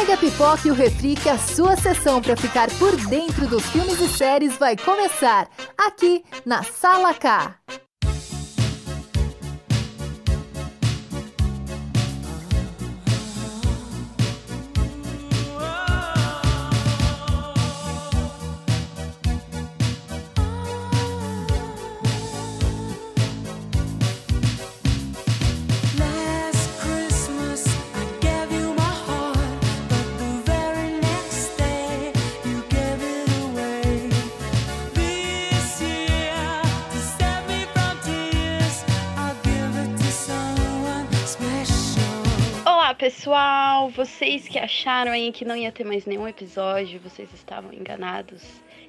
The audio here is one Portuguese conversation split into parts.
Pegue a pipoca e o refri que a sua sessão para ficar por dentro dos filmes e séries vai começar aqui na Sala K. pessoal, vocês que acharam aí que não ia ter mais nenhum episódio, vocês estavam enganados.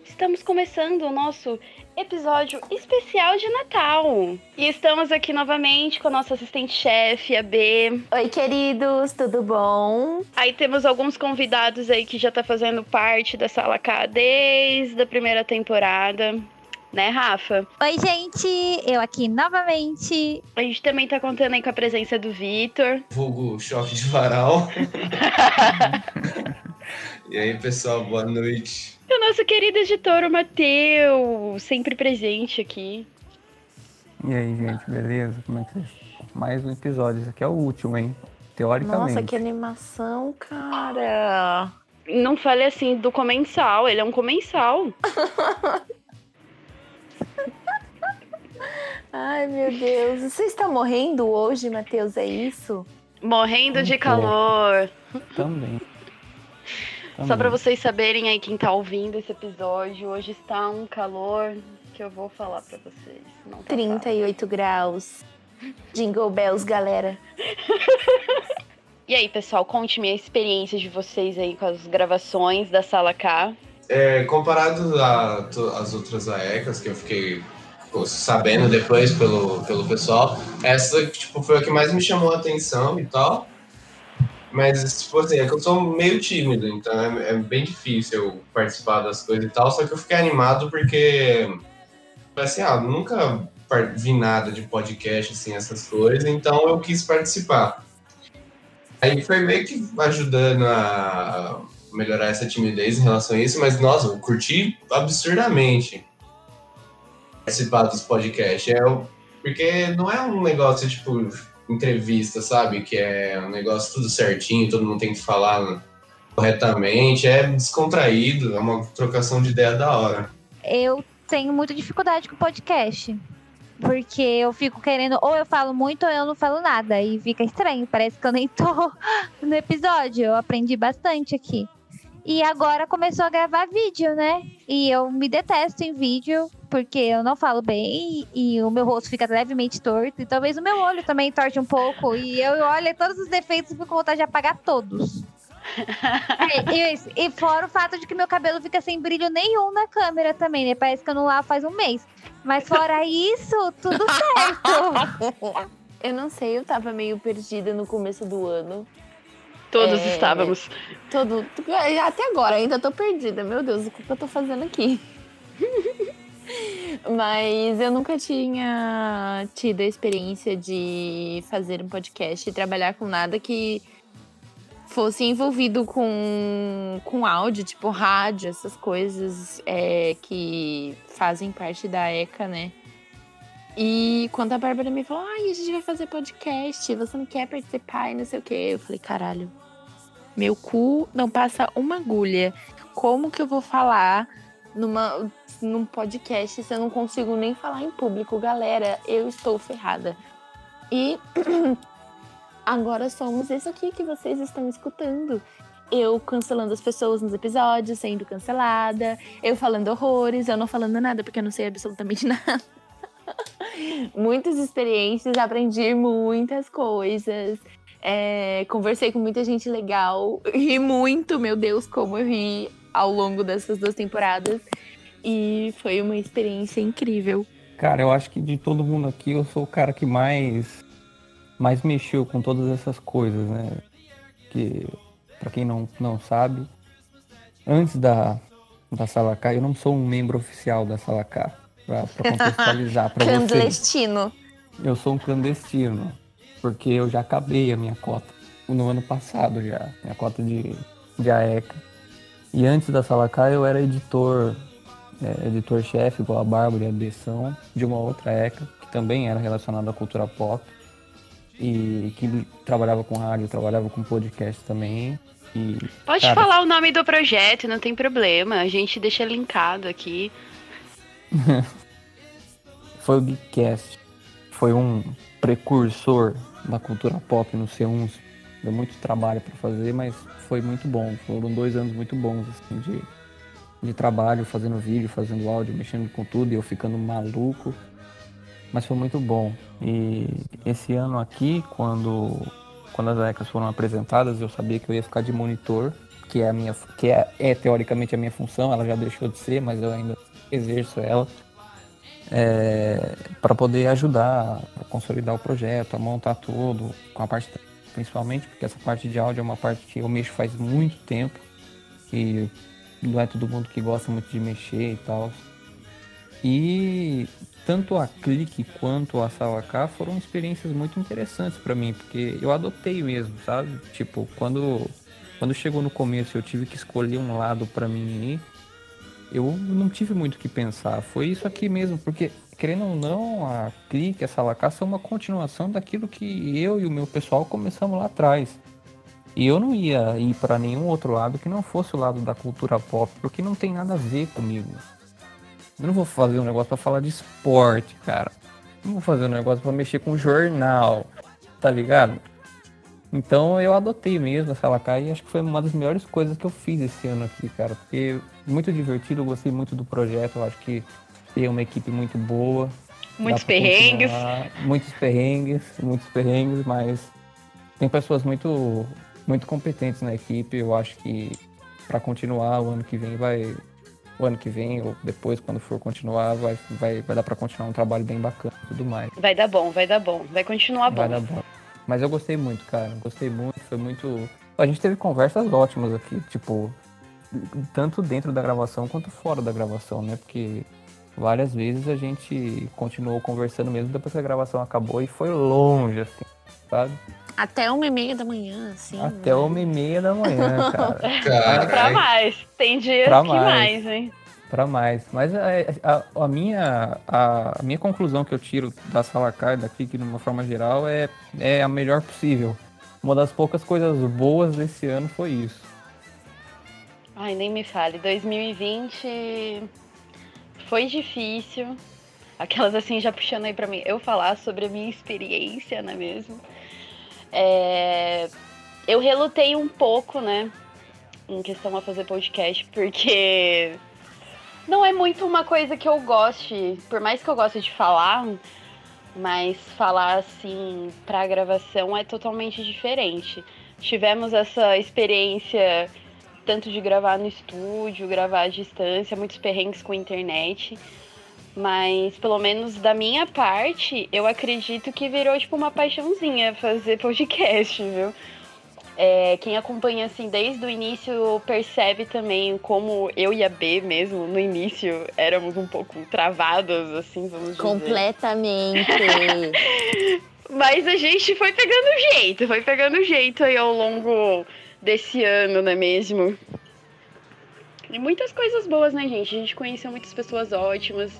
Estamos começando o nosso episódio especial de Natal. E estamos aqui novamente com a nossa assistente-chefe, a B. Oi, queridos, tudo bom? Aí temos alguns convidados aí que já tá fazendo parte da Sala K desde a primeira temporada né, Rafa? Oi, gente, eu aqui novamente. A gente também tá contando aí com a presença do Vitor. Vulgo choque de varal. e aí, pessoal, boa noite. E o nosso querido editor, o Matheus, sempre presente aqui. E aí, gente, beleza? Como é que vocês Mais um episódio, esse aqui é o último, hein? Teoricamente. Nossa, que animação, cara. Não fale assim do comensal, ele é um comensal. Ai, meu Deus. Você está morrendo hoje, Matheus? É isso? Morrendo de calor. Também. Só para vocês saberem aí quem tá ouvindo esse episódio, hoje está um calor que eu vou falar para vocês. Não tá 38 fácil. graus. Jingle bells, galera. e aí, pessoal, conte-me a experiência de vocês aí com as gravações da Sala K. É, comparado às outras AECAs que eu fiquei sabendo depois pelo, pelo pessoal, essa tipo, foi a que mais me chamou a atenção e tal. Mas, tipo assim, é que eu sou meio tímido, então é, é, bem difícil eu participar das coisas e tal, só que eu fiquei animado porque, assim, ah, nunca vi nada de podcast, assim, essas coisas, então eu quis participar. Aí foi meio que ajudando a melhorar essa timidez em relação a isso, mas, nossa, eu curti absurdamente participar dos podcasts. É, porque não é um negócio tipo entrevista, sabe? Que é um negócio tudo certinho, todo mundo tem que falar corretamente. É descontraído, é uma trocação de ideia da hora. Eu tenho muita dificuldade com podcast. Porque eu fico querendo, ou eu falo muito ou eu não falo nada. E fica estranho, parece que eu nem tô no episódio. Eu aprendi bastante aqui. E agora começou a gravar vídeo, né? E eu me detesto em vídeo, porque eu não falo bem e o meu rosto fica levemente torto. E talvez o meu olho também torte um pouco. E eu olho todos os defeitos e fico com vontade de apagar todos. é, e, e, fora o fato de que meu cabelo fica sem brilho nenhum na câmera também, né? Parece que eu não lavo faz um mês. Mas fora isso, tudo certo. Eu não sei, eu tava meio perdida no começo do ano. Todos é, estávamos. Todo, até agora, ainda tô perdida. Meu Deus, o que eu tô fazendo aqui? Mas eu nunca tinha tido a experiência de fazer um podcast e trabalhar com nada que fosse envolvido com, com áudio, tipo rádio, essas coisas é, que fazem parte da ECA, né? E quando a Bárbara me falou, ai, a gente vai fazer podcast, você não quer participar e não sei o quê. Eu falei, caralho, meu cu não passa uma agulha. Como que eu vou falar numa, num podcast se eu não consigo nem falar em público? Galera, eu estou ferrada. E agora somos isso aqui que vocês estão escutando. Eu cancelando as pessoas nos episódios, sendo cancelada, eu falando horrores, eu não falando nada porque eu não sei absolutamente nada muitas experiências, aprendi muitas coisas. É, conversei com muita gente legal, ri muito, meu Deus, como eu ri ao longo dessas duas temporadas. E foi uma experiência incrível. Cara, eu acho que de todo mundo aqui, eu sou o cara que mais, mais mexeu com todas essas coisas, né? Que, para quem não, não sabe, antes da, da Sala K, eu não sou um membro oficial da Sala K para contextualizar para vocês. Clandestino. Eu sou um clandestino, porque eu já acabei a minha cota no ano passado já, minha cota de de AECA. E antes da Sala K eu era editor, é, editor-chefe, igual a Bárbara e a Bessão, de uma outra ECA, que também era relacionada à cultura pop. E que trabalhava com rádio, trabalhava com podcast também. E, Pode cara, falar o nome do projeto, não tem problema. A gente deixa linkado aqui. foi o Geekcast. Foi um precursor da cultura pop no C1. Deu muito trabalho para fazer, mas foi muito bom. Foram dois anos muito bons assim, de, de trabalho, fazendo vídeo, fazendo áudio, mexendo com tudo e eu ficando maluco. Mas foi muito bom. E esse ano aqui, quando, quando as ECAs foram apresentadas, eu sabia que eu ia ficar de monitor, que é a minha que é, é teoricamente a minha função, ela já deixou de ser, mas eu ainda exerço ela é, para poder ajudar a consolidar o projeto, a montar tudo, com a parte principalmente, porque essa parte de áudio é uma parte que eu mexo faz muito tempo e não é todo mundo que gosta muito de mexer e tal. E tanto a Clique quanto a Sala K foram experiências muito interessantes para mim, porque eu adotei mesmo, sabe? Tipo, quando quando chegou no começo eu tive que escolher um lado para mim eu não tive muito o que pensar. Foi isso aqui mesmo, porque, querendo ou não, a Clique, a Salacá são uma continuação daquilo que eu e o meu pessoal começamos lá atrás. E eu não ia ir para nenhum outro lado que não fosse o lado da cultura pop, porque não tem nada a ver comigo. Eu não vou fazer um negócio para falar de esporte, cara. Não vou fazer um negócio para mexer com jornal, tá ligado? Então eu adotei mesmo essa Salacá e acho que foi uma das melhores coisas que eu fiz esse ano aqui, cara. Porque muito divertido, eu gostei muito do projeto, eu acho que tem uma equipe muito boa. Muitos perrengues. Muitos perrengues, muitos perrengues, mas tem pessoas muito, muito competentes na equipe. Eu acho que para continuar o ano que vem vai. O ano que vem, ou depois, quando for continuar, vai, vai, vai dar para continuar um trabalho bem bacana e tudo mais. Vai dar bom, vai dar bom. Vai continuar bom. Vai dar bom. Mas eu gostei muito, cara. Gostei muito, foi muito. A gente teve conversas ótimas aqui, tipo, tanto dentro da gravação quanto fora da gravação, né? Porque várias vezes a gente continuou conversando mesmo depois que a gravação acabou e foi longe, assim, sabe? Até uma e meia da manhã, assim. Até né? uma e meia da manhã, cara. Cara, pra mais. Tem dias pra que mais. mais, hein? Pra mais. Mas a, a, a minha, a, a, minha conclusão que eu tiro da sala card aqui, que de uma forma geral, é, é a melhor possível. Uma das poucas coisas boas desse ano foi isso. Ai, nem me fale. 2020 foi difícil. Aquelas assim, já puxando aí pra mim, eu falar sobre a minha experiência, não é mesmo? É... Eu relutei um pouco, né? Em questão a fazer podcast, porque não é muito uma coisa que eu goste, por mais que eu goste de falar, mas falar assim pra gravação é totalmente diferente. Tivemos essa experiência tanto de gravar no estúdio, gravar à distância, muitos perrengues com internet. Mas pelo menos da minha parte, eu acredito que virou tipo uma paixãozinha fazer podcast, viu? É, quem acompanha assim desde o início percebe também como eu e a B mesmo no início éramos um pouco travados, assim, vamos dizer. Completamente. Mas a gente foi pegando jeito, foi pegando jeito aí ao longo desse ano, não é mesmo? E muitas coisas boas, né, gente? A gente conheceu muitas pessoas ótimas.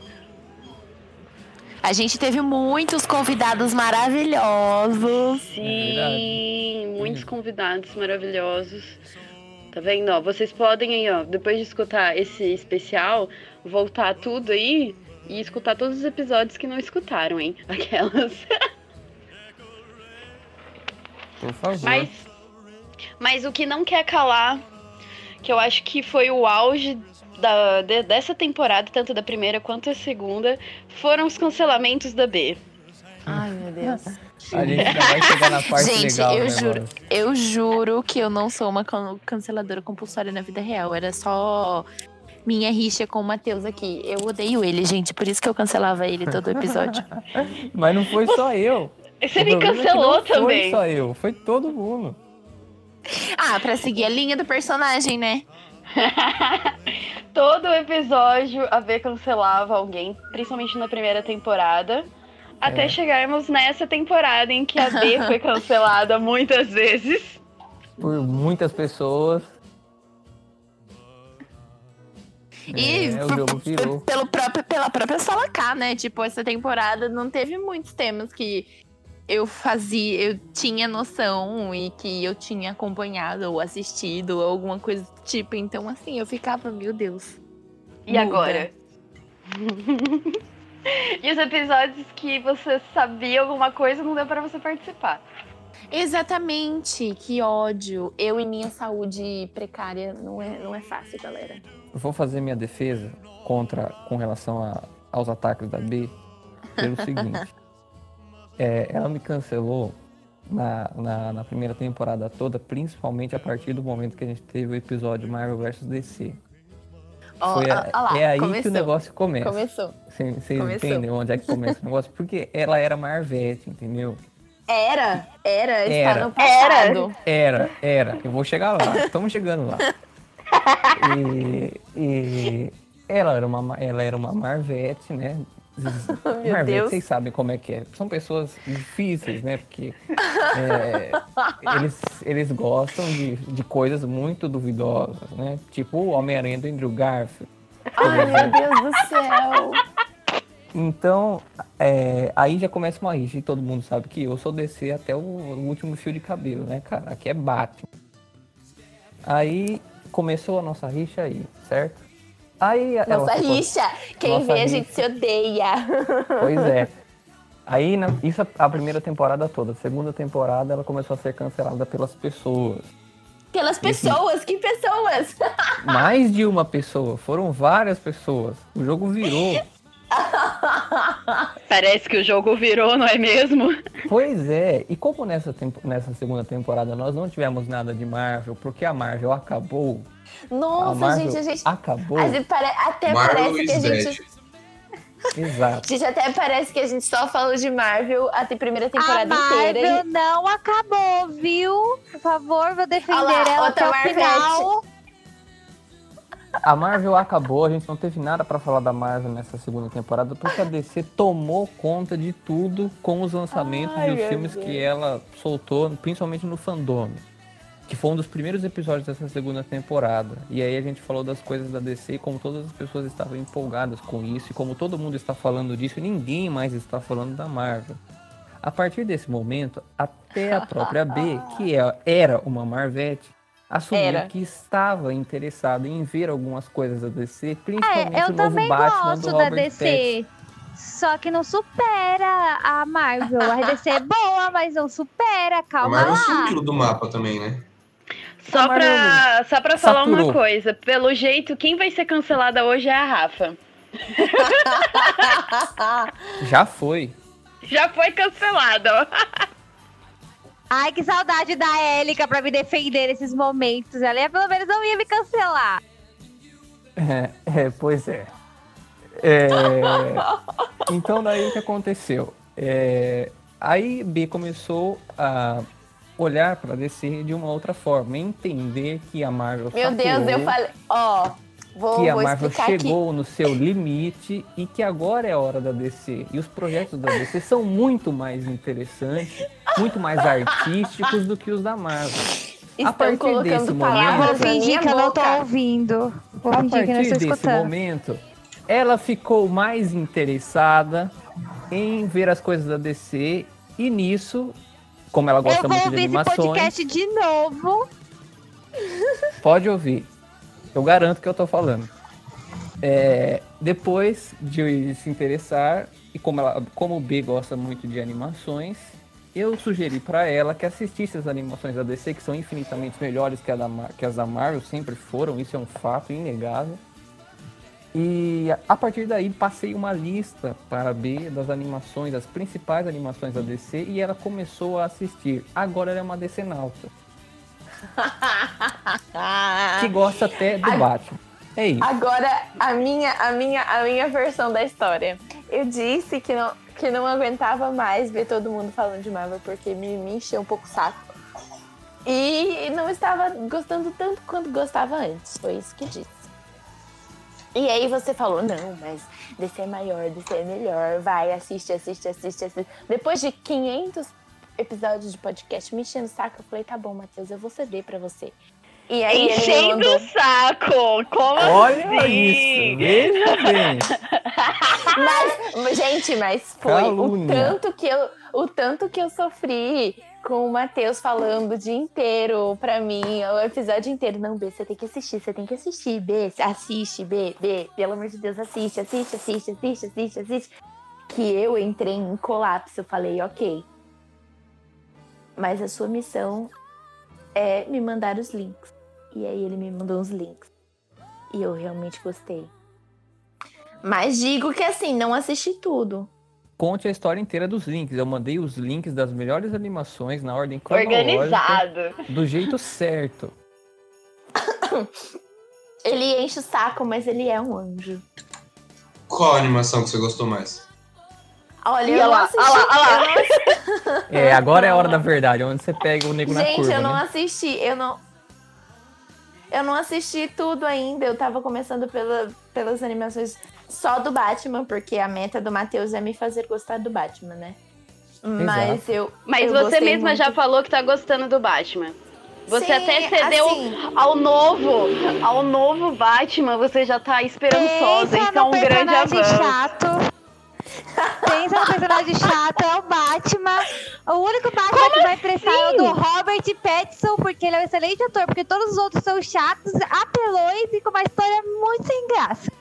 A gente teve muitos convidados maravilhosos. Sim, é muitos convidados maravilhosos. Tá vendo? Ó, vocês podem aí, ó, depois de escutar esse especial, voltar tudo aí e escutar todos os episódios que não escutaram, hein? Aquelas. Por favor. Mas mas o que não quer calar, que eu acho que foi o auge da, de, dessa temporada, tanto da primeira quanto da segunda, foram os cancelamentos da B. Ai, meu Deus. A gente já vai chegar na parte gente, legal, eu né, juro, mano? eu juro que eu não sou uma canceladora compulsória na vida real. Era só minha rixa com o Matheus aqui. Eu odeio ele, gente. Por isso que eu cancelava ele todo episódio. Mas não foi só eu. Você O me é que cancelou não também. Foi só eu, foi todo mundo. Ah, pra seguir a linha do personagem, né? Todo episódio a V cancelava alguém, principalmente na primeira temporada. É. Até chegarmos nessa temporada em que a B foi cancelada muitas vezes. Por muitas pessoas. E é, é pelo próprio, pela própria Sala K, né? Tipo, essa temporada não teve muitos temas que eu fazia, eu tinha noção e que eu tinha acompanhado ou assistido ou alguma coisa do tipo. Então, assim, eu ficava, meu Deus. E Muda. agora? e os episódios que você sabia alguma coisa não deu pra você participar. Exatamente, que ódio. Eu e minha saúde precária não é, não é fácil, galera. Eu vou fazer minha defesa contra com relação a- aos ataques da B pelo seguinte. É, ela me cancelou na, na, na primeira temporada toda, principalmente a partir do momento que a gente teve o episódio Marvel vs DC. Ó, Foi a- lá, é aí que começou. o negócio começa. Começou. Vocês entendem onde é que começa o negócio? Porque ela era Marvete, entendeu? Era, era, está Era. no passado. Era, era. Eu vou chegar lá. Estamos chegando lá. E, e ela era uma, ela era uma Marvete, né? Meu Deus. vocês sabem como é que é. São pessoas difíceis, né? Porque é, eles, eles gostam de, de coisas muito duvidosas, né? Tipo o Homem-Aranha do Andrew Garfield. Ai, meu Deus do céu. Então, é, aí já começa uma rixa e todo mundo sabe que eu sou DC até o, o último fio de cabelo, né, cara? Aqui é Batman. Aí começou a nossa rixa aí, certo? Aí ela Nossa ficou- rixa. Quem Nossa vê, a gente se odeia. Pois é. Aí, na- isso a primeira temporada toda. A segunda temporada, ela começou a ser cancelada pelas pessoas. Pelas pessoas, que pessoas? Mais de uma pessoa, foram várias pessoas. O jogo virou. Parece que o jogo virou, não é mesmo? Pois é, e como nessa, tempo- nessa segunda temporada nós não tivemos nada de Marvel, porque a Marvel acabou. A Nossa, Marvel gente, a gente. acabou. a gente pare- Até Marvel parece que a gente. dead. Exato. Gente, até parece que a gente só falou de Marvel a primeira A temporada inteira. Marvel não acabou, viu? Por favor, vou defender Olha lá, ela até o final. A Marvel acabou, a gente não teve nada pra falar da Marvel nessa segunda temporada, porque a DC tomou conta de tudo com os lançamentos Ai, e os filmes Deus. que ela soltou, principalmente no fandom. Que foi um dos primeiros episódios dessa segunda temporada. E aí a gente falou das coisas da DC e como todas as pessoas estavam empolgadas com isso, e como todo mundo está falando disso, e ninguém mais está falando da Marvel. A partir desse momento, até a própria B, que é- era uma Marvete, assumiu Era. que estava interessada em ver algumas coisas da DC, É, principalmente eu o novo também Batman gosto do da Robert DC. Só que não supera a Marvel. A DC é boa, mas não supera. A Calma Marvel lá. sumiu do mapa também, né? Só pra, só pra falar uma coisa. Pelo jeito, quem vai ser cancelada hoje é a Rafa. Já foi. Já foi cancelada. Ai, que saudade da Élica pra me defender nesses momentos. Ela ia, pelo menos não ia me cancelar. É, é, pois é. É, Então daí o que aconteceu? É, aí B começou a olhar para DC de uma outra forma, entender que a Marvel Meu Deus, eu falei. Ó, vou, que a vou Marvel explicar aqui. chegou no seu limite e que agora é a hora da DC. E os projetos da DC são muito mais interessantes, muito mais artísticos do que os da Marvel. a Estão partir colocando desse vou momento, na fingir que eu não tô ouvindo. Vou a fingir que não partir estou desse escutando. momento, ela ficou mais interessada em ver as coisas da DC e nisso, como ela gosta Eu vou muito de ouvir esse animações, podcast de novo. pode ouvir. Eu garanto que eu tô falando. É, depois de se interessar, e como, ela, como o B gosta muito de animações, eu sugeri pra ela que assistisse as animações da DC, que são infinitamente melhores que, da, que as da Marvel, sempre foram, isso é um fato inegável. E a partir daí passei uma lista para a B das animações, das principais animações da DC, e ela começou a assistir. Agora ela é uma DC nauta, que gosta até do Ah. Batman. É isso. Agora, a minha, a, minha, a minha versão da história. Eu disse que não, que não aguentava mais ver todo mundo falando de Marvel porque me, me encheu um pouco o saco. E não estava gostando tanto quanto gostava antes. Foi isso que disse. E aí você falou, não, mas DC é maior, DC é melhor. Vai, assiste, assiste, assiste, assiste. Depois de 500 episódios de podcast me enchendo o saco, eu falei, tá bom, Matheus, eu vou ceder pra você. E aí ele me Enchendo mandou... o saco! Como Olha assim? isso, veja bem. Mas, gente, mas foi o tanto que eu, o tanto que eu sofri com o Matheus falando o dia inteiro pra mim, o episódio inteiro. Não, B, você tem que assistir, você tem que assistir, B, assiste, B, B, pelo amor de Deus, assiste, assiste, assiste, assiste, assiste, assiste. Que eu entrei em colapso, falei, ok. Mas a sua missão é me mandar os links. E aí ele me mandou os links. E eu realmente gostei. Mas digo que assim, não assisti tudo. Conte a história inteira dos links. Eu mandei os links das melhores animações na ordem cronológica, Organizado. do jeito certo. Ele enche o saco, mas ele é um anjo. Qual animação que você gostou mais? Olha, eu lá, assisti. olha lá, olha lá. É, agora é a hora da verdade, onde você pega o nego na Gente, curva, eu não né? assisti. Eu não. Eu não assisti tudo ainda. Eu tava começando pela, pelas animações só do Batman, porque a meta do Matheus é me fazer gostar do Batman, né? Mas eu. Mas eu você mesma muito. já falou que tá gostando do Batman. Você Sim, até cedeu assim, ao novo, ao novo Batman, você já tá esperançosa, isso é um grande avanço. chato. Pensa no personagem chato, é o Batman. O único Batman que vai prestar é o do Robert Pattinson, porque ele é um excelente ator, porque todos os outros são chatos, apelões e com uma história muito sem graça.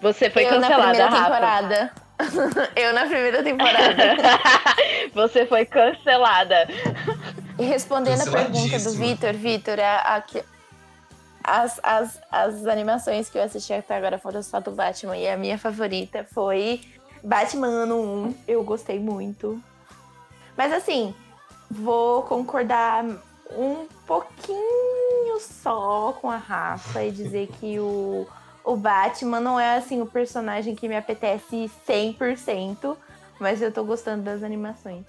Você foi eu na cancelada, primeira Rafa. temporada. eu na primeira temporada. você foi cancelada. E respondendo a pergunta do. Vitor, Vitor, a- a que- as, as, as animações que eu assisti até agora foram só do Batman. E a minha favorita foi Batman Ano 1. Eu gostei muito. Mas assim, vou concordar um pouquinho só com a Rafa e dizer que o, o Batman não é assim o personagem que me apetece 100%. Mas eu tô gostando das animações.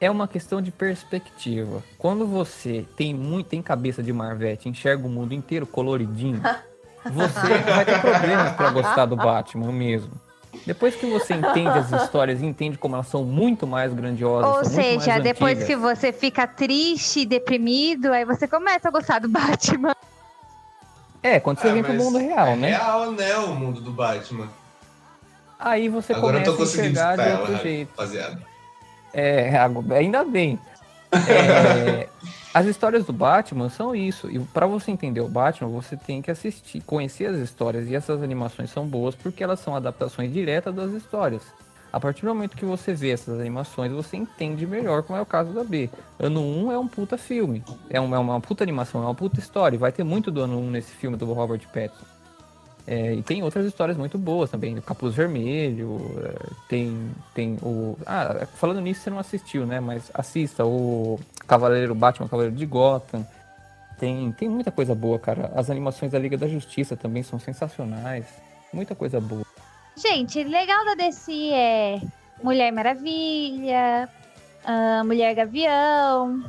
É uma questão de perspectiva. Quando você tem muito tem cabeça de Marvete, enxerga o mundo inteiro coloridinho, você vai ter problemas pra gostar do Batman mesmo. Depois que você entende as histórias e entende como elas são muito mais grandiosas, Ou são muito seja, mais depois antigas, que você fica triste e deprimido, aí você começa a gostar do Batman. É, quando você Ah, vem pro mundo real, é né? real, né? O mundo do Batman. Aí você Agora eu começa tô a conseguindo enxergar de outro jeito. rapaziada. É, ainda bem. É, as histórias do Batman são isso. E pra você entender o Batman, você tem que assistir, conhecer as histórias. E essas animações são boas porque elas são adaptações diretas das histórias. A partir do momento que você vê essas animações, você entende melhor como é o caso da B. Ano 1 é um puta filme. É uma, é uma puta animação, é uma puta história. Vai ter muito do ano 1 nesse filme do Robert Pattinson. É, e tem outras histórias muito boas também, Capuz Vermelho, é, tem, tem o... Ah, falando nisso, você não assistiu, né? Mas assista o Cavaleiro Batman, Cavaleiro de Gotham. Tem, tem muita coisa boa, cara. As animações da Liga da Justiça também são sensacionais. Muita coisa boa. Gente, legal da DC é Mulher Maravilha, ah, Mulher Gavião,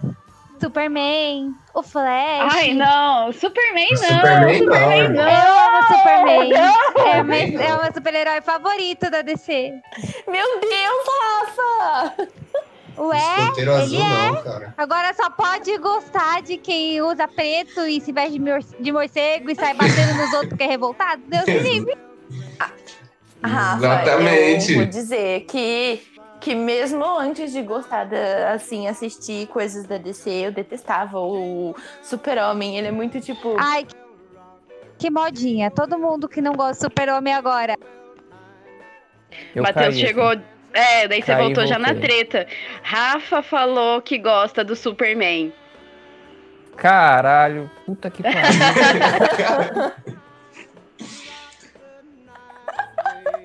Superman, o Flash. Ai, não, Superman não. Superman não, Superman irmão. não. Eu amo Superman. É, Superman meu, não. é o meu super-herói favorito da DC. Meu Deus, Rafa! Ué, ele azul é. não, cara. Agora só pode gostar de quem usa preto e se veste de mor- de morcego e sai batendo nos outros porque é revoltado. Deus me livre. Rafa, Exatamente. eu vou dizer que, que mesmo antes de gostar, da, assim, assistir coisas da DC, eu detestava o Super-Homem. Ele é muito tipo... Ai, que, que modinha. Todo mundo que não gosta do super-homem agora. Eu Matheus chegou. assim. É, daí você Caí voltou já na treta. Rafa falou que gosta do Superman. Caralho, puta que pariu.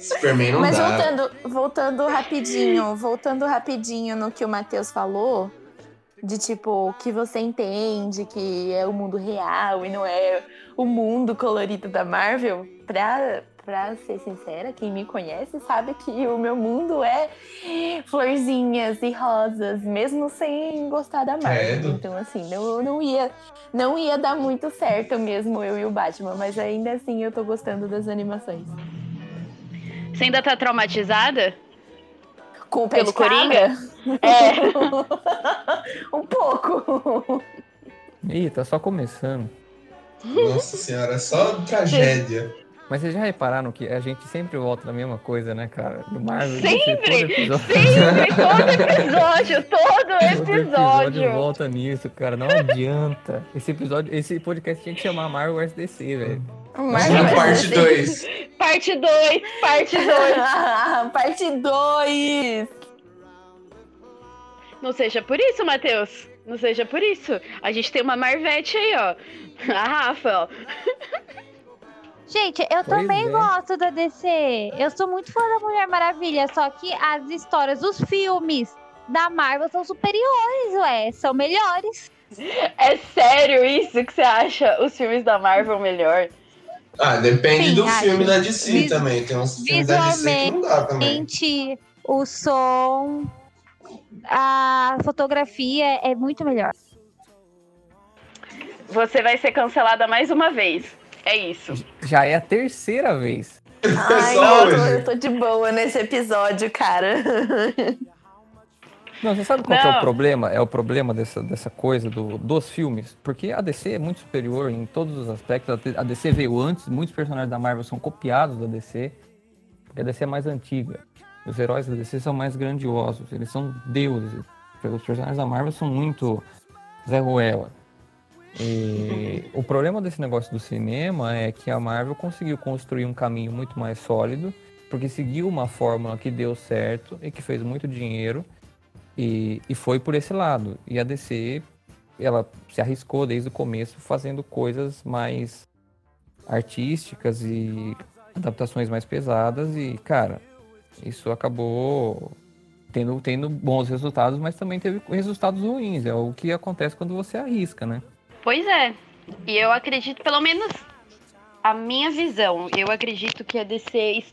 Superman não Mas dá. voltando, voltando rapidinho, voltando rapidinho no que o Matheus falou, de tipo, que você entende que é o mundo real e não é o mundo colorido da Marvel, pra, pra ser sincera, quem me conhece sabe que o meu mundo é florzinhas e rosas, mesmo sem gostar da Marvel. Então, assim, não, não, ia, não ia dar muito certo mesmo eu e o Batman, mas ainda assim eu tô gostando das animações. Você ainda tá traumatizada? Com o pé Pelo? Coringa? É. um pouco. Ih, tá só começando. Nossa senhora, é só tragédia. Mas vocês já repararam que a gente sempre volta na mesma coisa, né, cara? Do Marvel. Sempre! todo episódio. Sempre, todo episódio, todo Todo episódio episódio. volta nisso, cara. Não adianta. Esse episódio, esse podcast tinha que chamar Marvel vs DC, velho. A parte 2. Parte 2, parte 2. Parte 2! Não seja por isso, Matheus. Não seja por isso. A gente tem uma Marvete aí, ó. A Rafa, ó. Gente, eu Pois também é. gosto da DC. Eu sou muito fã da Mulher Maravilha, só que as histórias, os filmes da Marvel são superiores, ué. São melhores. É sério isso que você acha os filmes da Marvel melhor? Ah, depende Sim, do acho. filme da DC Vis- também. Tem uns filmes da DC que não dá também. Gente, o som, a fotografia é muito melhor. Você vai ser cancelada mais uma vez. É isso. Já é a terceira vez. Ai, não, eu tô, eu tô de boa nesse episódio, cara. Não, você sabe qual que é o problema? É o problema dessa, dessa coisa do, dos filmes. Porque a DC é muito superior em todos os aspectos. A DC veio antes, muitos personagens da Marvel são copiados da DC. Porque a DC é mais antiga. Os heróis da DC são mais grandiosos. Eles são deuses. Os personagens da Marvel são muito Zé Ruela. E o problema desse negócio do cinema é que a Marvel conseguiu construir um caminho muito mais sólido, porque seguiu uma fórmula que deu certo e que fez muito dinheiro e, e foi por esse lado. E a DC, ela se arriscou desde o começo fazendo coisas mais artísticas e adaptações mais pesadas e, cara, isso acabou tendo, tendo bons resultados, mas também teve resultados ruins. É o que acontece quando você arrisca, né? Pois é. E eu acredito, pelo menos a minha visão, eu acredito que a DC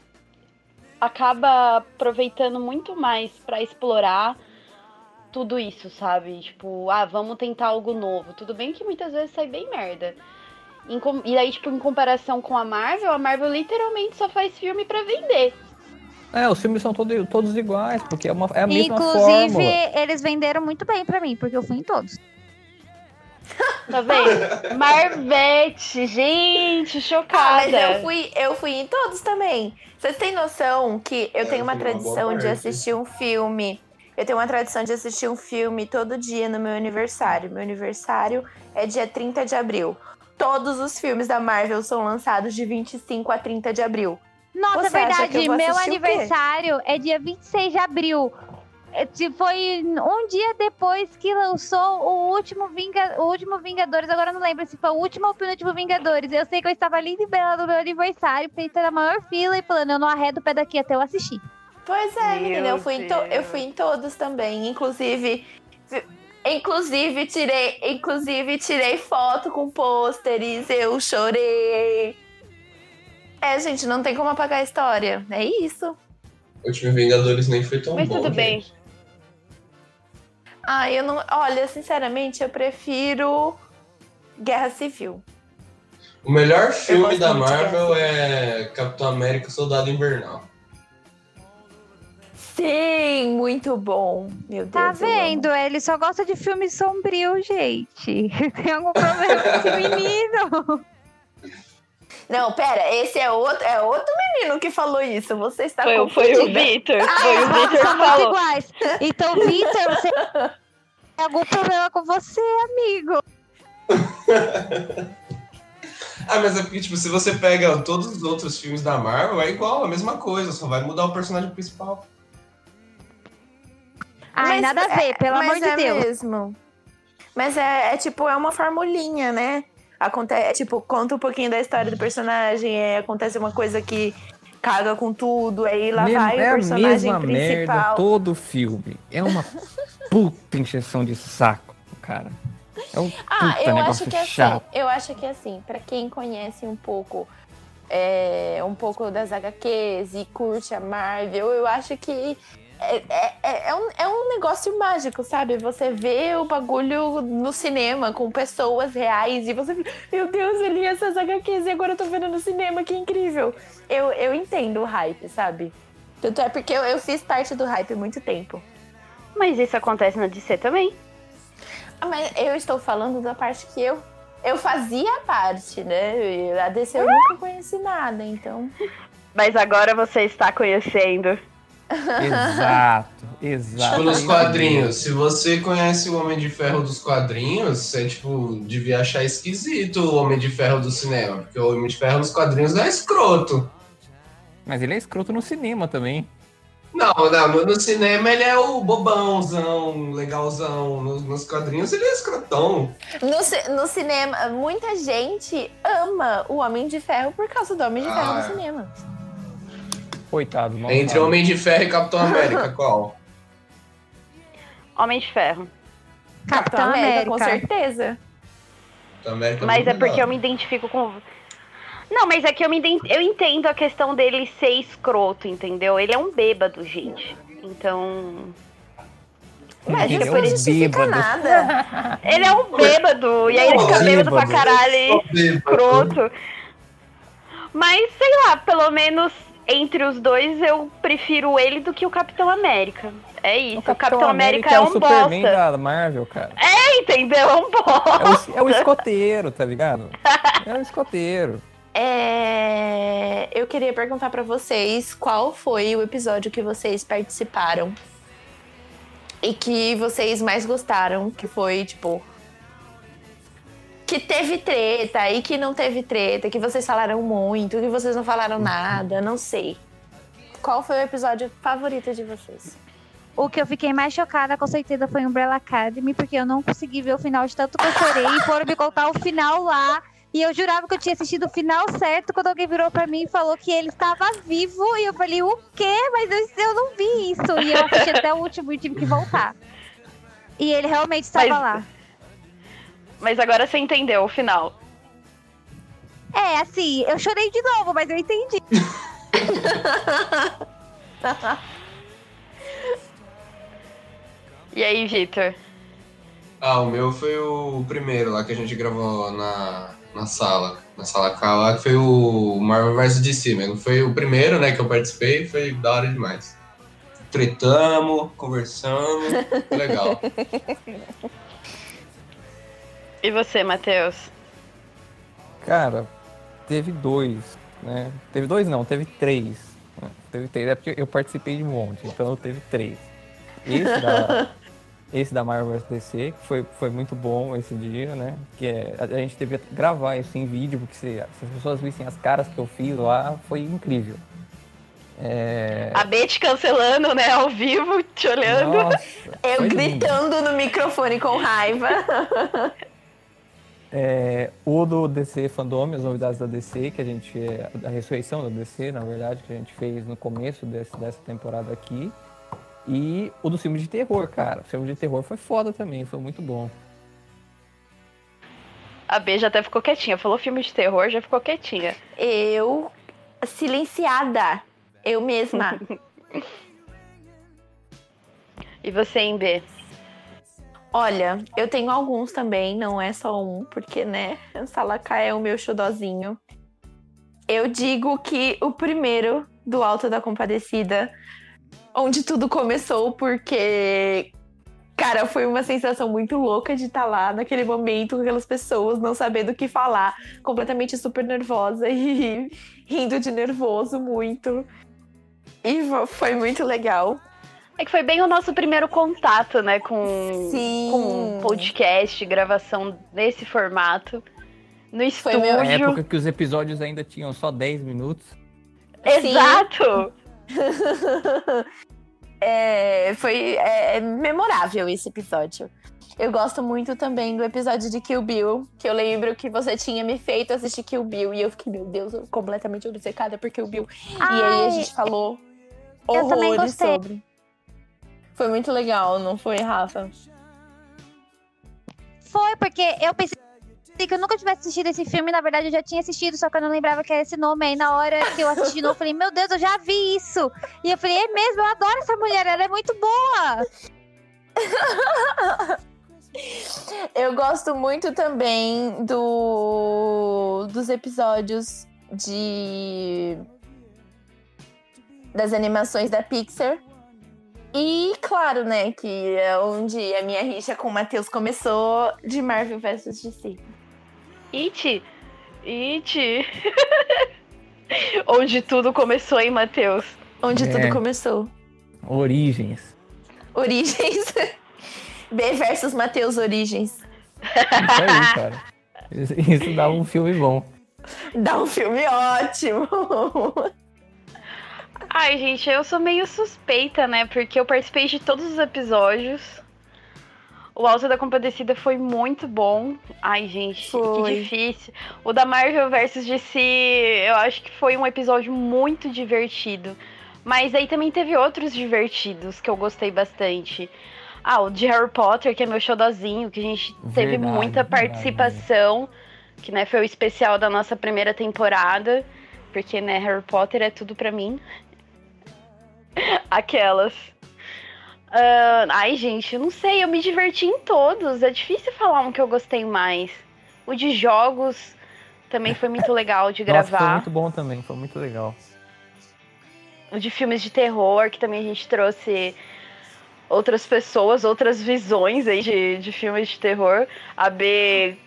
acaba aproveitando muito mais pra explorar tudo isso, sabe? Tipo, ah, vamos tentar algo novo. Tudo bem que muitas vezes sai bem merda. E aí, tipo, em comparação com a Marvel, a Marvel literalmente só faz filme pra vender. É, os filmes são todo- todos iguais, porque é, uma, é a mesma Inclusive, fórmula. eles venderam muito bem pra mim, porque eu fui em todos. Tá vendo? Marvete, gente, Ah, chocada. mas eu fui, eu fui em todos também. Vocês têm noção que eu É, tenho uma uma tradição boa de assistir um filme. Eu tenho uma tradição de assistir um filme todo dia no meu aniversário. Meu aniversário é dia 30 de abril. Todos os filmes da Marvel são lançados de 25 a 30 de abril. Nossa, Você é verdade. Meu aniversário é dia 26 de abril. É, Foi um dia depois que lançou o último, Vinga, o último Vingadores. Agora não lembro se foi o último ou o penúltimo Vingadores. Eu sei que eu estava linda e bela no meu aniversário, feita na maior fila e falando, eu não arredo o pé daqui até eu assistir. Pois é, Meu menina, eu fui, em to- eu fui em todos também. Inclusive, inclusive tirei, inclusive tirei foto com pôsteres, eu chorei. É, gente, não tem como apagar a história. É isso. O último Vingadores nem foi tão Mas bom. tudo bem. gente. Ah, eu não. Olha, sinceramente, eu prefiro Guerra Civil. O melhor filme da Marvel é Capitão América Soldado Invernal. Sim, muito bom. Meu Deus. Tá vendo? Ele só gosta de filmes sombrios, gente. Tem algum problema com esse menino? Não, pera, esse é outro, é outro menino que falou isso. Você está Foi, o- foi o. Vitor. Foi o Vitor que Somos falou. iguais. Então, Vitor, você tem algum problema com você, amigo? Ah, mas é porque, tipo, se você pega todos os outros filmes da Marvel, é igual, a mesma coisa, só vai mudar o personagem principal. Ai, Mas nada a ver, pelo Mas amor de é Deus. mesmo. Mas é, é tipo, é uma formulinha, né? Acontece, é, tipo, conta um pouquinho da história do personagem, é, acontece uma coisa que caga com tudo, aí lá Mesmo- vai é o a personagem mesma merda principal. todo filme. É uma puta encheção de saco, cara. É um Ah, puta eu negócio acho que é chato. assim, eu acho que é assim, pra quem conhece um pouco é, um pouco das HQs e curte a Marvel, eu acho que é, é, é, é um, é um negócio mágico, sabe? Você vê o bagulho no cinema com pessoas reais e você fica, meu Deus, eu li essas HQs e agora eu tô vendo no cinema, que incrível. Eu, eu entendo o hype, sabe? Tanto é porque eu, eu fiz parte do hype há muito tempo. Mas isso acontece na DC também. Ah, mas eu estou falando da parte que eu eu fazia parte, né? A DC eu nunca conheci nada, então. Mas agora você está conhecendo. Exato, exato. Tipo, nos quadrinhos. Se você conhece o Homem de Ferro dos quadrinhos, você, tipo, devia achar esquisito o Homem de Ferro do cinema. Porque o Homem de Ferro nos quadrinhos é escroto. Mas ele é escroto no cinema também. Não, não, no- cinema ele é o bobãozão, legalzão. Nos, nos quadrinhos ele é escrotão. No, no cinema, muita gente ama o Homem de Ferro por causa do Homem de Ferro Ah, no é. cinema. Coitado, Entre. Homem de Ferro e Capitão América, qual? Homem de Ferro. Capitão América. com certeza. Capitão América Mas muito é porque eu me identifico com. Não, mas é que eu me ident- eu entendo a questão dele ser escroto, entendeu? Ele é um bêbado, gente. Então. Mas Ele é por um bêbado. nada. Ele é um bêbado. e aí ele fica bêbado pra caralho bêbado. escroto. Mas, sei lá, pelo menos entre os dois eu prefiro ele do que o Capitão América. É isso. O Capitão, América, é o um Superman bosta. da Marvel, cara. Entendeu? É um bosta. É o, é o escoteiro, tá ligado? É o escoteiro. É, Eu queria perguntar pra vocês qual foi o episódio que vocês participaram e que vocês mais gostaram, que foi tipo que teve treta e que não teve treta, que vocês falaram muito, que vocês não falaram nada, não sei. Qual foi o episódio favorito de vocês? O que eu fiquei mais chocada, com certeza, foi Umbrella Academy, porque eu não consegui ver o final de tanto que eu chorei e foram me contar o final lá. E eu jurava que eu tinha assistido o final certo quando alguém virou pra mim e falou que ele estava vivo. E eu falei, o quê? Mas eu, eu não vi isso. E eu assisti até o último e tive que voltar. E ele realmente estava Mas- lá. Mas agora você entendeu o final. É, assim, eu chorei de novo, mas eu entendi. E aí, Vitor? Ah, o meu foi o primeiro lá que a gente gravou na, na sala. Na sala K lá, que foi o Marvel vs DC mesmo. Foi o primeiro, né, que eu participei, foi da hora demais. Tretamos, conversamos, foi legal. E você, Matheus? Cara, teve dois, né? Teve dois não, teve três. né? Teve três, é porque eu participei de um monte, então teve três. Esse da, esse da Marvel vs DC, que foi, foi muito bom esse dia, né? Que é, a, a gente teve que gravar isso em vídeo, porque se, se as pessoas vissem as caras que eu fiz lá, foi incrível. É, A B te cancelando, né, ao vivo, te olhando. nossa, Eu foi lindo. gritando no microfone com raiva. É, o do DC Fandom, as novidades da DC, que a gente. A ressurreição da DC, na verdade, que a gente fez no começo desse, dessa temporada aqui. E o do filme de terror, cara. O filme de terror foi foda também, foi muito bom. A B já até ficou quietinha. Falou filme de terror, já ficou quietinha. Eu silenciada. Eu mesma. E você, em B? Olha, eu tenho alguns também, não é só um, porque, né, Salacá é o meu xodozinho. Eu digo que o primeiro do Alto da Compadecida, onde tudo começou, porque, cara, foi uma sensação muito louca de estar lá naquele momento com aquelas pessoas, não sabendo o que falar, completamente super nervosa e rindo de nervoso muito. E fo- foi muito legal. É que foi bem o nosso primeiro contato, né, com, Sim. com podcast, gravação nesse formato. No Foi estúdio. meu- Na época que os episódios ainda tinham só 10 minutos. Exato! É, foi é, memorável esse episódio. Eu gosto muito também do episódio de Kill Bill, que eu lembro que você tinha me feito assistir Kill Bill e eu fiquei, meu Deus, eu completamente obcecada por Kill Bill. e aí a Ai, gente falou eu também horrores gostei. sobre. Foi muito legal, não foi, Rafa? Foi, porque eu pensei que eu nunca tivesse assistido esse filme. Na verdade, eu já tinha assistido, só que eu não lembrava que era esse nome. Aí, na hora que eu assisti eu falei, meu Deus, eu já vi isso. E eu falei, é mesmo, eu adoro essa mulher, ela é muito boa. Eu gosto muito também do dos episódios de das animações da Pixar E claro, né, que é onde a minha rixa com o Matheus começou de Marvel vs DC. It! It! Onde tudo começou, hein, Matheus? Onde É. tudo começou. Origens. Origens. B versus Matheus Origens. Isso aí, cara. Isso, isso dá um filme bom. Dá um filme ótimo. Ai, gente, eu sou meio suspeita, né? Porque eu participei de todos os episódios. O Alto da Compadecida foi muito bom. Ai, gente, Foi. que difícil. O da Marvel vs DC, eu acho que foi um episódio muito divertido. Mas aí também teve outros divertidos que eu gostei bastante. Ah, o de Harry Potter, que é meu showzinho, que a gente teve Verdade, muita verdade. participação. Que né, foi o especial da nossa primeira temporada. Porque, né, Harry Potter é tudo pra mim. Aquelas. Ah, ai, gente, não sei, eu me diverti em todos. É difícil falar um que eu gostei mais. O de jogos também foi muito legal de Nossa, foi gravar. muito bom também, foi muito legal. O de filmes de terror, que também a gente trouxe outras pessoas, outras visões aí de, de filmes de terror. A B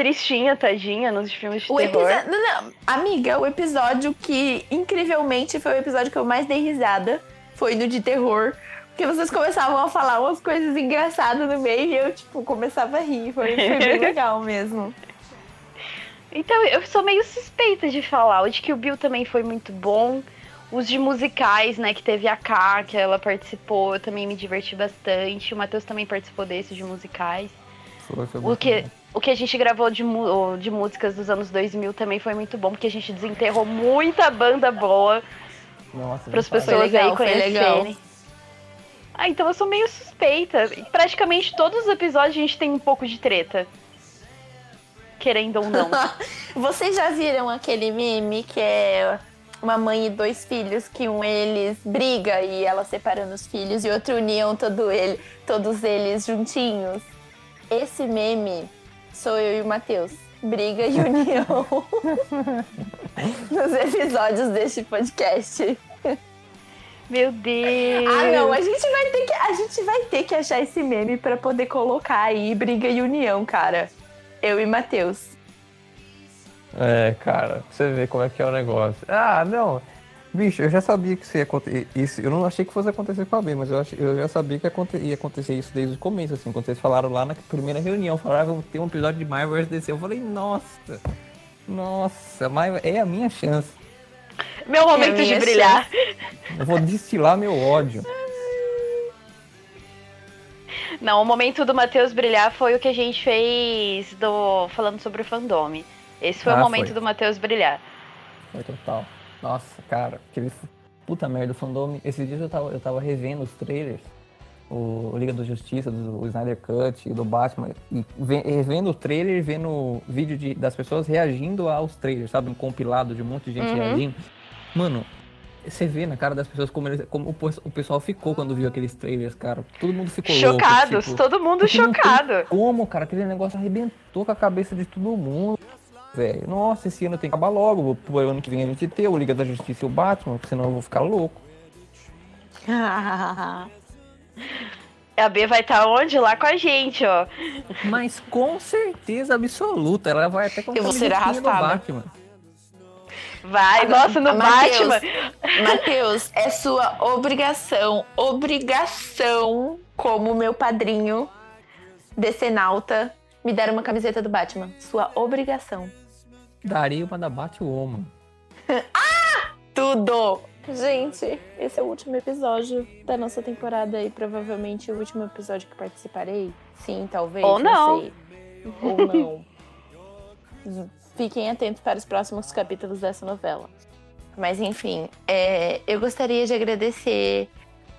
tristinha, tadinha, nos filmes de O terror. episódio. Não, não, amiga, o episódio que incrivelmente foi o episódio que eu mais dei risada foi no de terror. Porque vocês começavam a falar umas coisas engraçadas no meio e eu, tipo, começava a rir. Foi, foi bem legal mesmo. Então, eu sou meio suspeita de falar. O de que o Bill também foi muito bom. Os de musicais, né, que teve a K, que ela participou, eu também me diverti bastante. O Matheus também participou desses de musicais. Foi, foi O muito que, bom. O que a gente gravou de, de músicas dos anos 2000 também foi muito bom, porque a gente desenterrou muita banda boa Nossa, para as pessoas legal, aí conhecerem. Ah, então eu sou meio suspeita. E Praticamente todos os episódios a gente tem um pouco de treta. Querendo ou não. Vocês já viram aquele meme que é uma mãe e dois filhos, que um eles briga e ela separando os filhos e outro uniam todo ele, todos eles juntinhos? Esse meme sou eu e o Matheus. Briga e união. Nos episódios deste podcast. Meu Deus. Ah, não, a gente vai ter que, a gente vai ter que achar esse meme pra poder colocar aí briga e união, cara. Eu e Matheus. É, cara, pra você ver como é que é o negócio. Ah, não. Bicho, eu já sabia que isso ia acontecer. Isso, eu não achei que fosse acontecer com a B, mas eu, achei- eu já sabia que ia aconte- ia acontecer isso desde o começo, assim, quando vocês falaram lá na primeira reunião, falaram, "Ah, vamos ter um episódio de Marvel vs DC. Eu falei, nossa, nossa, Marvel é a minha chance. Meu momento de minha brilhar. Eu vou destilar meu ódio. Não, o momento do Matheus brilhar foi o que a gente fez do falando sobre o fandome. Esse foi Ah, o momento foi. do Matheus brilhar. Foi total. Nossa, cara, aquele puta merda, o fandom. Esses dias eu tava, eu tava revendo os trailers, o, o Liga da Justiça, do o Snyder Cut, do Batman, e ve- revendo o trailer e vendo vídeo de, das pessoas reagindo aos trailers, sabe? Um compilado de um monte de gente Uhum. reagindo. Mano, você vê na cara das pessoas como, eles, como o, pes- o pessoal ficou quando viu aqueles trailers, cara. Todo mundo ficou louco. Chocados, tipo, todo mundo chocado. Como, cara? Aquele negócio arrebentou com a cabeça de todo mundo. Velho, nossa, esse ano tem que acabar logo. Pro ano que vem a gente ter o Liga da Justiça e o Batman, porque senão eu vou ficar louco. A B vai estar onde? Lá com a gente, ó. Mas com certeza absoluta, ela vai até com a Eu vou ser camisetinha do arrastada. Batman. Vai, Agora, nossa, no Matheus. Batman. Matheus, é sua obrigação, obrigação, como meu padrinho decenalta, me dar uma camiseta do Batman. Sua obrigação. Daria uma da Batwoman. Tudo! Gente, esse é o último episódio da nossa temporada e provavelmente o último episódio que participarei. Sim, talvez. Ou não. sei. Ou não. Fiquem atentos para os próximos capítulos dessa novela. Mas enfim, é, eu gostaria de agradecer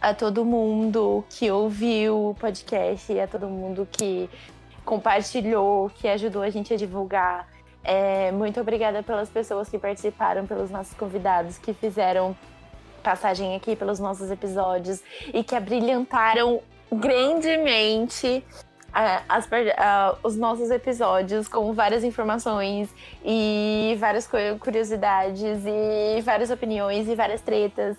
a todo mundo que ouviu o podcast, a todo mundo que compartilhou, que ajudou a gente a divulgar. É, muito obrigada pelas pessoas que participaram, pelos nossos convidados que fizeram passagem aqui pelos nossos episódios e que abrilhantaram grandemente ah, as ah, os nossos episódios com várias informações e várias cu- curiosidades e várias opiniões e várias tretas.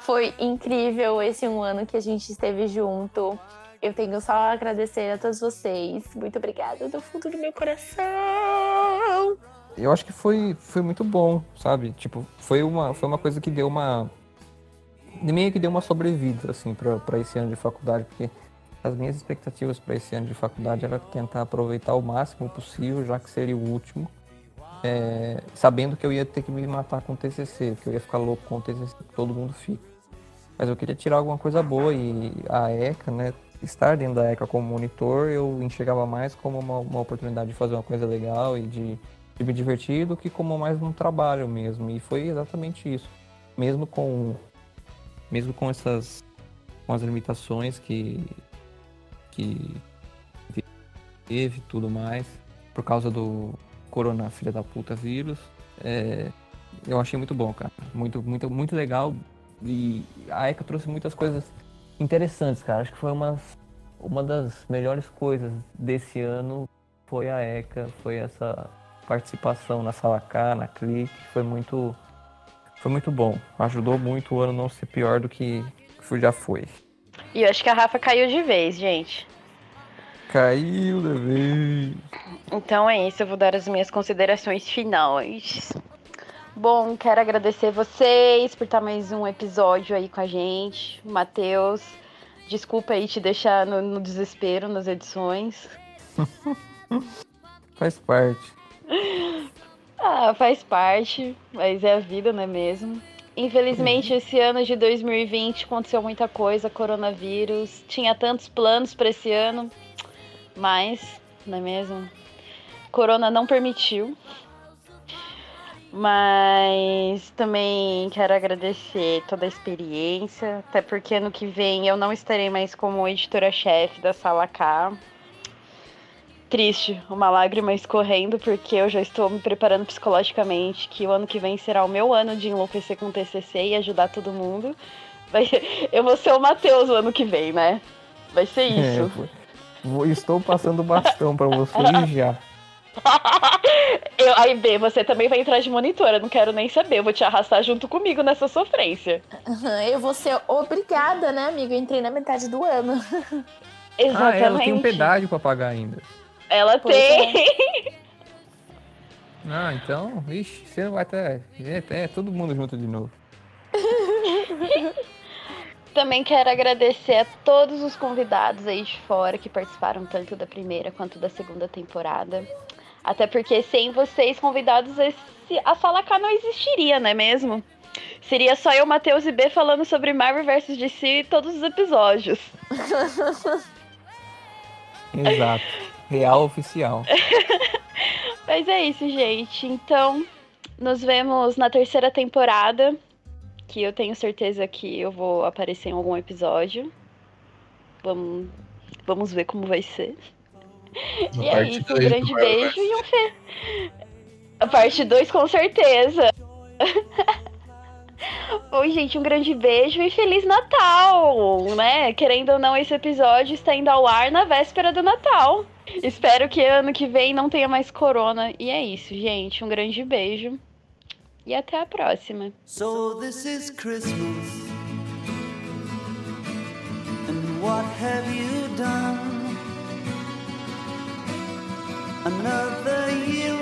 Foi incrível esse um ano que a gente esteve junto. Eu tenho só a agradecer a todos vocês. Muito obrigada do fundo do meu coração. Eu acho que foi, foi muito bom, sabe? Tipo, foi uma, foi uma coisa que deu uma. meio que deu uma sobrevida, assim, para esse ano de faculdade, porque as minhas expectativas para esse ano de faculdade era tentar aproveitar o máximo possível, já que seria o último, é, sabendo que eu ia ter que me matar com o TCC, que eu ia ficar louco com o TCC, que todo mundo fica. Mas eu queria tirar alguma coisa boa e a ECA, né, estar dentro da ECA como monitor, eu enxergava mais como uma, uma oportunidade de fazer uma coisa legal e de, de me que como mais um trabalho mesmo. E foi exatamente isso. Mesmo com mesmo com essas com as limitações que que teve tudo mais, por causa do corona filha da puta vírus. É, eu achei muito bom, cara. Muito, muito, muito legal. E a ECA trouxe muitas coisas interessantes, cara. Acho que foi uma, uma das melhores coisas desse ano foi a ECA, foi essa participação na Sala K, na Clique. Foi muito, foi muito bom. Ajudou muito o ano não ser pior do que já foi. E eu acho que a Rafa caiu de vez, gente. Caiu de vez. Então é isso, eu vou dar as minhas considerações finais. Bom, quero agradecer vocês por estar mais um episódio aí com a gente. Matheus, desculpa aí te deixar no, no desespero nas edições. faz parte. Ah, faz parte, mas é a vida, não é mesmo? Infelizmente, uhum. esse ano de 2020 aconteceu muita coisa, coronavírus. Tinha tantos planos para esse ano, mas, não é mesmo? Corona não permitiu. Mas também quero agradecer toda a experiência, até porque ano que vem eu não estarei mais como editora-chefe da Sala K. Triste, uma lágrima escorrendo, porque eu já estou me preparando psicologicamente que o ano que vem será o meu ano de enlouquecer com o TCC e ajudar todo mundo. Eu vou ser o Matheus o ano que vem, né? Vai ser é, isso. É, estou passando bastão para você já. eu, aí, B, você também vai entrar de monitora, não quero nem saber. Eu vou te arrastar junto comigo nessa sofrência. Eu vou ser obrigada, né, amigo? Eu entrei na metade do ano. Exatamente. Ah, ela tem um pedágio pra pagar ainda. Ela pois tem. É. Ah, então, vixe, você vai até. É, é todo mundo junto de novo. Também quero agradecer a todos os convidados aí de fora que participaram tanto da primeira quanto da segunda temporada. Até porque sem vocês convidados, esse, a Sala K não existiria, não é mesmo? Seria só eu, Matheus e B falando sobre Marvel vs DC todos os episódios. Exato. Real oficial. Mas é isso, gente. Então, nos vemos na terceira temporada. Que eu tenho certeza que eu vou aparecer em algum episódio. Vamos, vamos ver como vai ser e é isso, um grande beijo e um fé. A parte 2, com certeza. Oi, gente, um grande beijo e Feliz Natal, né? Querendo ou não, esse episódio está indo ao ar na véspera do Natal. Espero que ano que vem não tenha mais corona. E é isso, gente. Um grande beijo. E até a próxima. So this is Christmas. And what have you done? another year